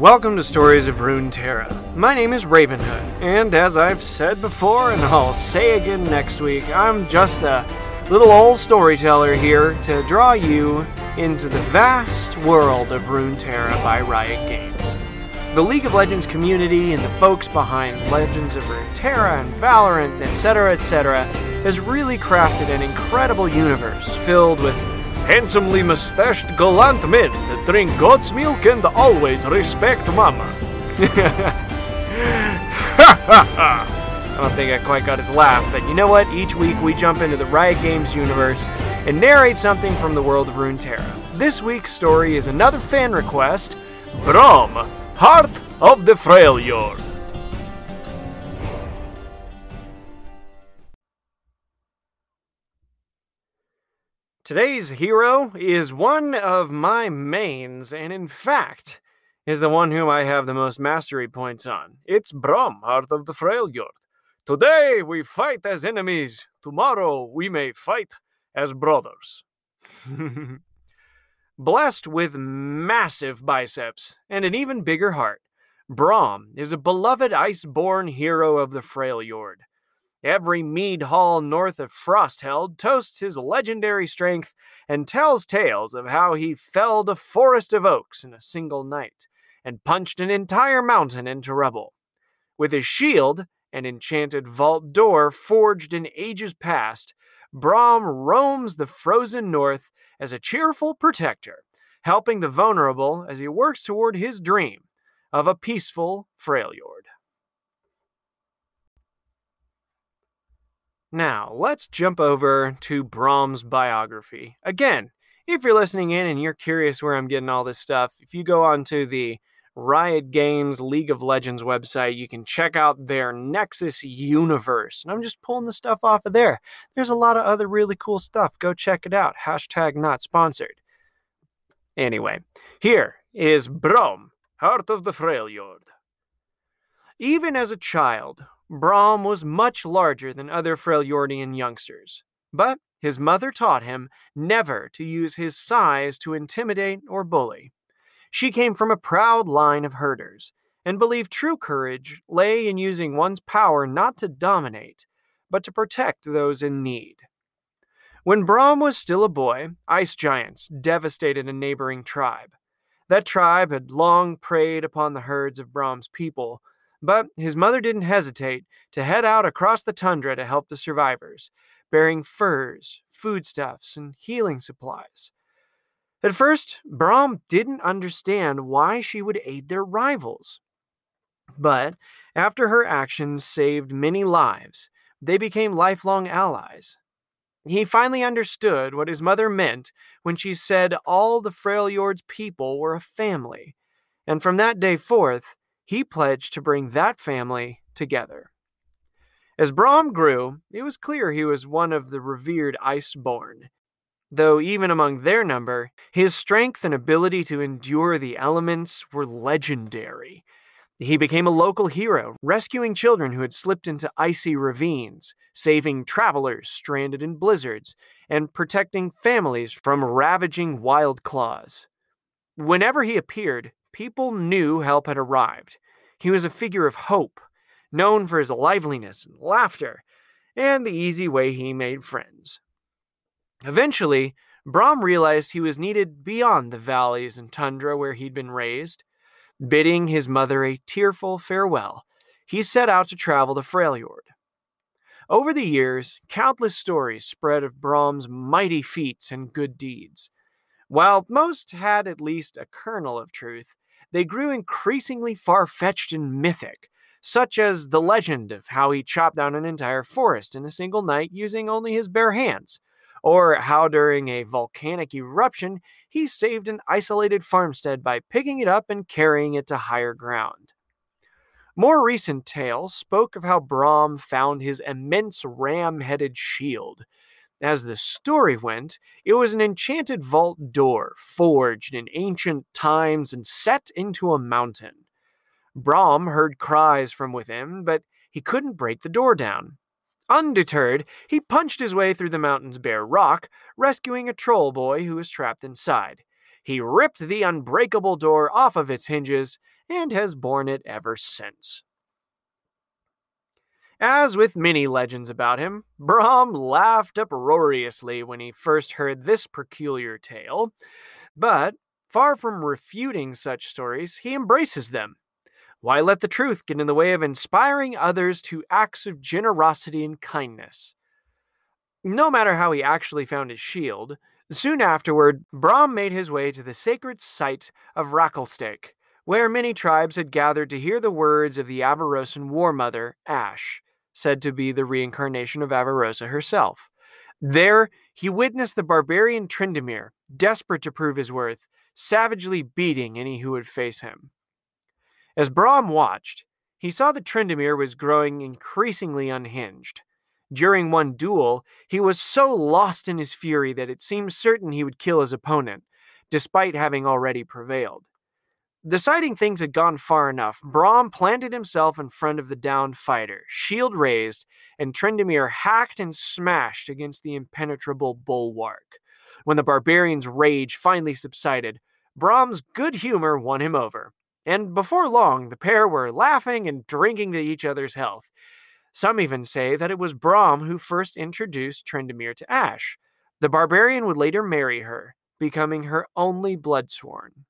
Welcome to Stories of Runeterra. My name is Ravenhood, and as I've said before, and I'll say again next week, I'm just a little old storyteller here to draw you into the vast world of Runeterra by Riot Games. The League of Legends community and the folks behind Legends of Runeterra and Valorant, etc., etc., has really crafted an incredible universe filled with handsomely mustached gallant men that drink goat's milk and always respect mama. I don't think I quite got his laugh, but you know what? Each week we jump into the Riot Games universe and narrate something from the world of Runeterra. This week's story is another fan request Braum, Heart of the Freljord. Today's hero is one of my mains, and in fact, is the one whom I have the most mastery points on. It's Braum, Heart of the Freljord. Today we fight as enemies, tomorrow we may fight as brothers. Blessed with massive biceps and an even bigger heart, Braum is a beloved ice-born hero of the Freljord. Every mead hall north of Frostheld toasts his legendary strength and tells tales of how he felled a forest of oaks in a single night and punched an entire mountain into rubble. With his shield, an enchanted vault door forged in ages past, Braum roams the frozen north as a cheerful protector, helping the vulnerable as he works toward his dream of a peaceful Freljord. Now, let's jump over to Braum's biography. Again, if you're listening in and you're curious where I'm getting all this stuff, if you go onto the Riot Games League of Legends website, you can check out their Nexus universe. And I'm just pulling the stuff off of there. There's a lot of other really cool stuff. Go check it out. Hashtag not sponsored. Anyway, here is Braum, Heart of the Freljord. Even as a child, Braum was much larger than other Freljordian youngsters, but his mother taught him never to use his size to intimidate or bully. She came from a proud line of herders and believed true courage lay in using one's power not to dominate, but to protect those in need. When Braum was still a boy, ice giants devastated a neighboring tribe. That tribe had long preyed upon the herds of Braum's people, but his mother didn't hesitate to head out across the tundra to help the survivors, bearing furs, foodstuffs, and healing supplies. At first, Braum didn't understand why she would aid their rivals. But after her actions saved many lives, they became lifelong allies. He finally understood what his mother meant when she said all the Freljord's people were a family, and from that day forth, he pledged to bring that family together. As Braum grew, it was clear he was one of the revered Iceborn. Though even among their number, his strength and ability to endure the elements were legendary. He became a local hero, rescuing children who had slipped into icy ravines, saving travelers stranded in blizzards, and protecting families from ravaging wild claws. Whenever he appeared, people knew help had arrived. He was a figure of hope, known for his liveliness and laughter, and the easy way he made friends. Eventually, Braum realized he was needed beyond the valleys and tundra where he'd been raised. Bidding his mother a tearful farewell, he set out to travel to Freljord. Over the years, countless stories spread of Braum's mighty feats and good deeds. While most had at least a kernel of truth, they grew increasingly far fetched and mythic, such as the legend of how he chopped down an entire forest in a single night using only his bare hands, or how during a volcanic eruption he saved an isolated farmstead by picking it up and carrying it to higher ground. More recent tales spoke of how Braum found his immense ram headed shield, as the story went, it was an enchanted vault door forged in ancient times and set into a mountain. Braum heard cries from within, but he couldn't break the door down. Undeterred, he punched his way through the mountain's bare rock, rescuing a troll boy who was trapped inside. he ripped the unbreakable door off of its hinges and has borne it ever since. As with many legends about him, Braum laughed uproariously when he first heard this peculiar tale, but far from refuting such stories, he embraces them. Why let the truth get in the way of inspiring others to acts of generosity and kindness? No matter how he actually found his shield, soon afterward, Braum made his way to the sacred site of Rakelstake, where many tribes had gathered to hear the words of the Avarosan war mother, Ash, said to be the reincarnation of Avarosa herself. There, he witnessed the barbarian Tryndamere, desperate to prove his worth, savagely beating any who would face him. As Braum watched, he saw that Tryndamere was growing increasingly unhinged. During one duel, he was so lost in his fury that it seemed certain he would kill his opponent, despite having already prevailed. Deciding things had gone far enough, Braum planted himself in front of the downed fighter, shield raised, and Tryndamere hacked and smashed against the impenetrable bulwark. When the barbarian's rage finally subsided, Braum's good humor won him over, and before long the pair were laughing and drinking to each other's health. Some even say that it was Braum who first introduced Tryndamere to Ash. The barbarian would later marry her, becoming her only bloodsworn.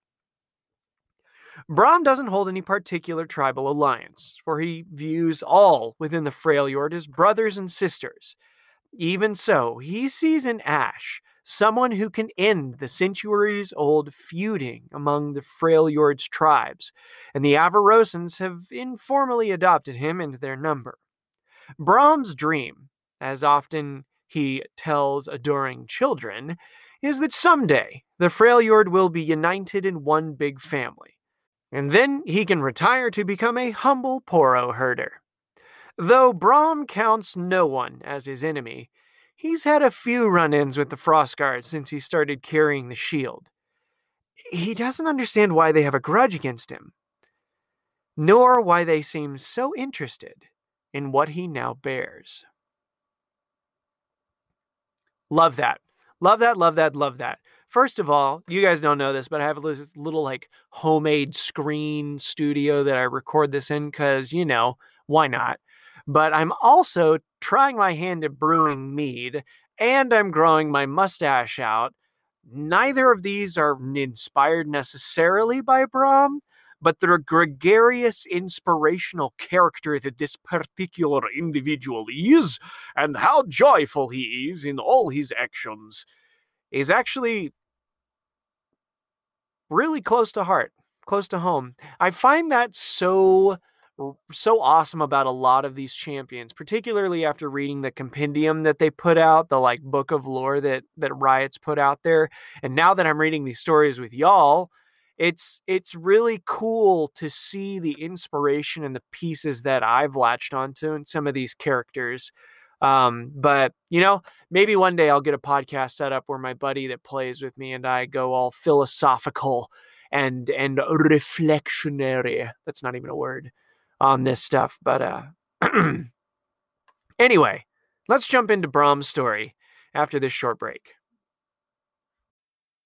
Braum doesn't hold any particular tribal alliance, for he views all within the Freljord as brothers and sisters. Even so, he sees in Ash someone who can end the centuries old feuding among the Freljord's tribes, and the Avarosans have informally adopted him into their number. Braum's dream, as often he tells adoring children, is that someday the Freljord will be united in one big family and then he can retire to become a humble poro herder. Though Braum counts no one as his enemy, he's had a few run ins with the Frostguard since he started carrying the shield. He doesn't understand why they have a grudge against him, nor why they seem so interested in what he now bears. Love that. Love that, love that, love that. First of all, you guys don't know this, but I have this little like homemade screen studio that I record this in because, you know, why not? But I'm also trying my hand at brewing mead and I'm growing my mustache out. Neither of these are inspired necessarily by Braum, but the gregarious, inspirational character that this particular individual is, and how joyful he is in all his actions, is actually really close to heart, close to home. I find that so so awesome about a lot of these champions, particularly after reading the compendium that they put out, the like book of lore that that Riot's put out there. And now that I'm reading these stories with y'all, it's it's really cool to see the inspiration and the pieces that I've latched onto in some of these characters. Um, but you know, maybe one day I'll get a podcast set up where my buddy that plays with me and I go all philosophical and and reflectionary. That's not even a word on this stuff. But uh anyway, let's jump into Braum's story after this short break.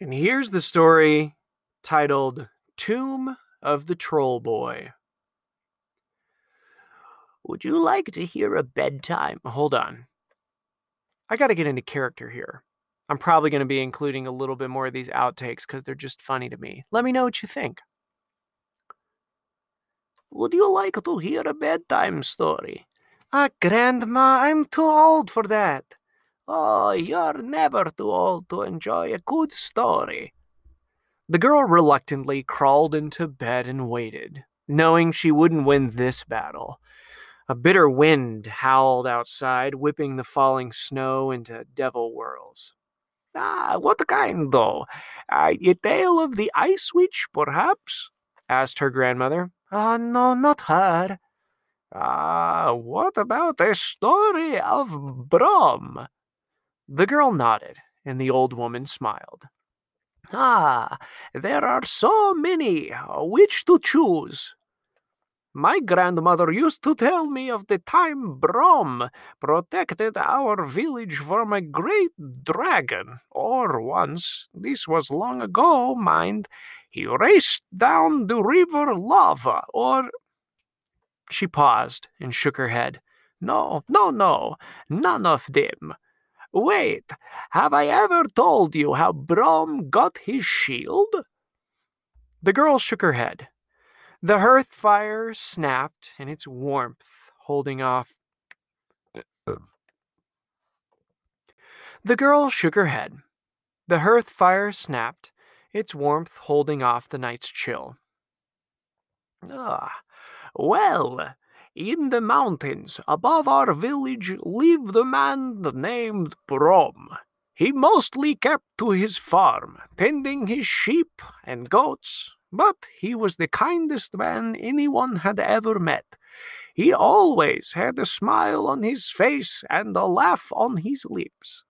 And here's the story titled Tomb of the Troll Boy. Would you like to hear a bedtime? Hold on. I got to get into character here. I'm probably going to be including a little bit more of these outtakes because they're just funny to me. Let me know what you think. Would you like to hear a bedtime story? Ah, Grandma, I'm too old for that. Oh, you're never too old to enjoy a good story. The girl reluctantly crawled into bed and waited, knowing she wouldn't win this battle. A bitter wind howled outside, whipping the falling snow into devil whirls. Ah, what kind, though? Uh, a tale of the Ice Witch, perhaps? asked her grandmother. Ah, uh, no, not her. Ah, uh, what about a story of Braum? The girl nodded, and the old woman smiled. Ah, there are so many. Which to choose? My grandmother used to tell me of the time Braum protected our village from a great dragon, or once, this was long ago, mind, he raced down the river lava, or. She paused and shook her head. No, no, no, none of them. Wait, have I ever told you how Braum got his shield? The girl shook her head. The hearth fire snapped in its warmth, holding off. The girl shook her head. The hearth fire snapped, its warmth holding off the night's chill. Ah, well, in the mountains above our village lived a man named Braum. He mostly kept to his farm, tending his sheep and goats but he was the kindest man anyone had ever met. He always had a smile on his face and a laugh on his lips.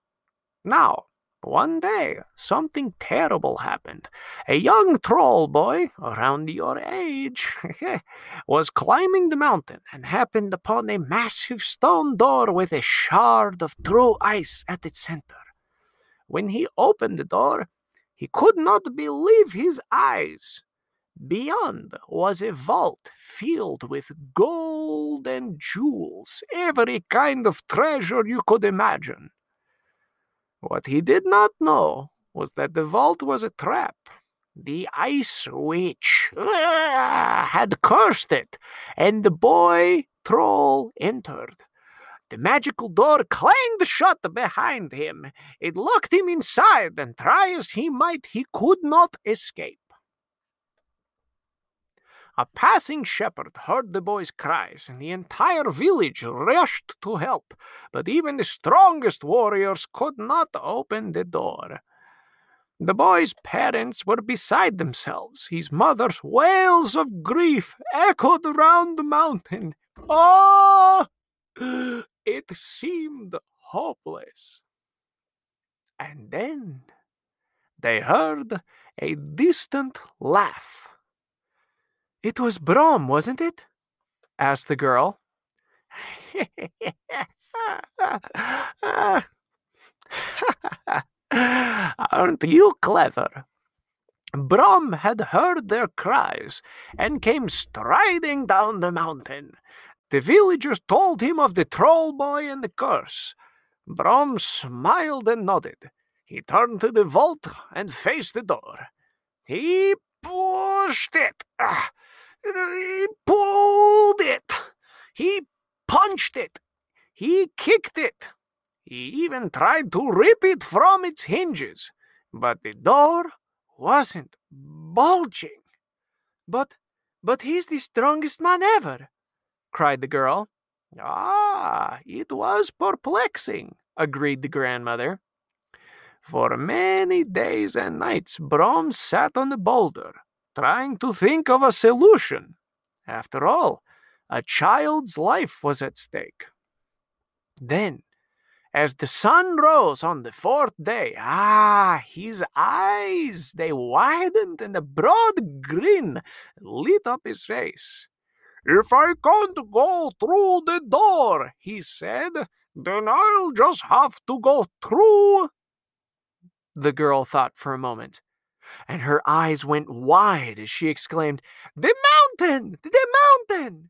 Now, one day, something terrible happened. A young troll boy, around your age, was climbing the mountain and happened upon a massive stone door with a shard of true ice at its center. When he opened the door, he could not believe his eyes. Beyond was a vault filled with gold and jewels, every kind of treasure you could imagine. What he did not know was that the vault was a trap. The ice witch uh, had cursed it, and the boy troll entered. The magical door clanged shut behind him. It locked him inside, and try as he might, he could not escape. A passing shepherd heard the boy's cries, and the entire village rushed to help, but even the strongest warriors could not open the door. The boy's parents were beside themselves. His mother's wails of grief echoed round the mountain. Oh! It seemed hopeless. And then they heard a distant laugh it was Braum, wasn't it? asked the girl. Aren't you clever? Braum had heard their cries and came striding down the mountain. The villagers told him of the troll boy and the curse. Braum smiled and nodded. He turned to the vault and faced the door. He pushed it. Ah, he pulled it. He punched it. He kicked it. He even tried to rip it from its hinges. But the door wasn't bulging. But, but he's the strongest man ever, cried the girl. Ah, it was perplexing, agreed the grandmother. For many days and nights, Braum sat on the boulder, trying to think of a solution. After all, a child's life was at stake. Then, as the sun rose on the fourth day, ah, his eyes, they widened and a broad grin lit up his face. If I can't go through the door, he said, then I'll just have to go through. The girl thought for a moment and her eyes went wide as she exclaimed, The mountain! The mountain!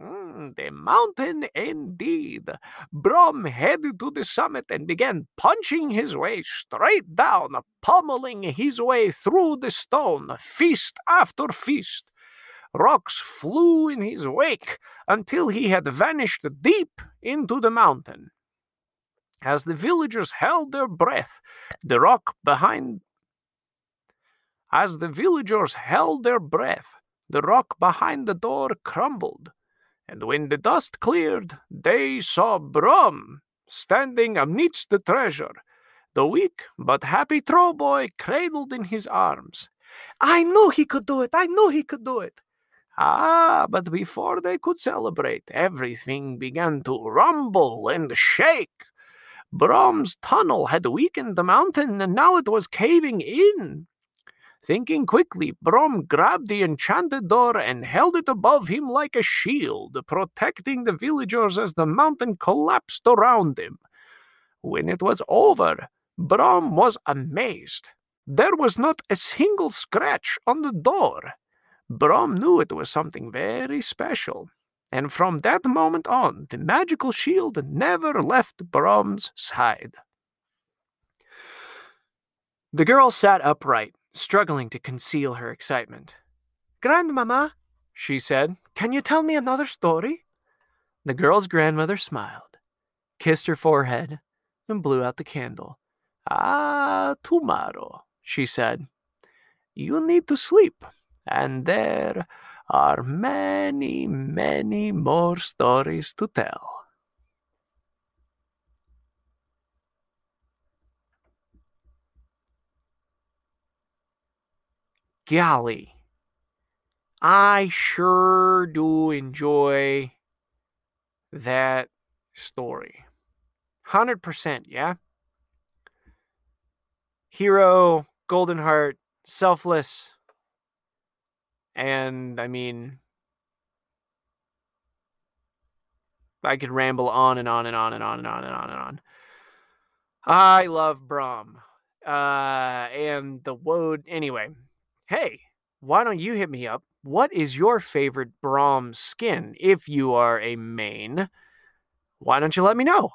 Mm, the mountain indeed. Braum headed to the summit and began punching his way straight down, pummeling his way through the stone, feast after feast. Rocks flew in his wake until he had vanished deep into the mountain. As the villagers held their breath, the rock behind as the villagers held their breath, the rock behind the door crumbled, and when the dust cleared, they saw Braum standing amidst the treasure. the weak but happy troll boy cradled in his arms. I knew he could do it! I knew he could do it! Ah, but before they could celebrate, everything began to rumble and shake. Braum's tunnel had weakened the mountain, and now it was caving in. Thinking quickly, Braum grabbed the enchanted door and held it above him like a shield, protecting the villagers as the mountain collapsed around him. When it was over, Braum was amazed. There was not a single scratch on the door. Braum knew it was something very special, and from that moment on, the magical shield never left Braum's side. The girl sat upright, struggling to conceal her excitement. Grandmama, She said, can you tell me another story? The girl's grandmother smiled, kissed her forehead, and blew out the candle. Ah, tomorrow, she said. You need to sleep, and there are many, many more stories to tell. Golly, I sure do enjoy that story. 100%, yeah? Hero, Golden Heart, selfless. And I mean, I could ramble on and on and on and on and on and on and on. I love Braum. Uh, and the woad. Anyway, hey, why don't you hit me up? What is your favorite Braum skin if you are a main? Why don't you let me know?